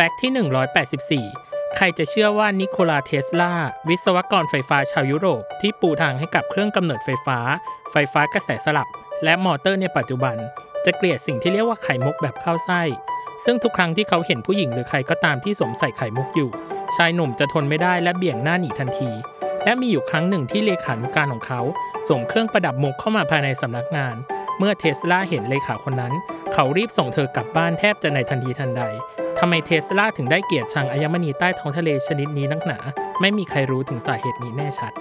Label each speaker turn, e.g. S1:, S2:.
S1: Fact ที่ 184 ใครจะเชื่อว่านิโคลาเทสลา วิศวกรไฟฟ้าชาวยุโรป ที่ปูทางให้กับเครื่องกำเนิดไฟฟ้า ไฟฟ้ากระแสสลับ และมอเตอร์ในปัจจุบัน จะเกลียดสิ่งที่เรียกว่าไข่มุกแบบเข้าไส้ ซึ่งทุกครั้งที่เขาเห็นผู้หญิงหรือใครก็ตามที่สวมใส่ไข่มุกอยู่ ชายหนุ่มจะทนไม่ได้และเบี่ยงหน้าหนีทันที และมีอยู่ครั้งหนึ่งที่เลขานุการของเขาส่งเครื่องประดับมุกเข้ามาภายในสำนักงาน เมื่อเทสลาเห็นเลขาคนนั้น เขารีบส่งเธอกลับบ้านแทบจะในทันทีทันใดทำไมเทสลาถึงได้เกลียดชังอัญมณีใต้ท้องทะเลชนิดนี้นักหนา ไม่มีใครรู้ถึงสาเหตุนี้แน่ชัด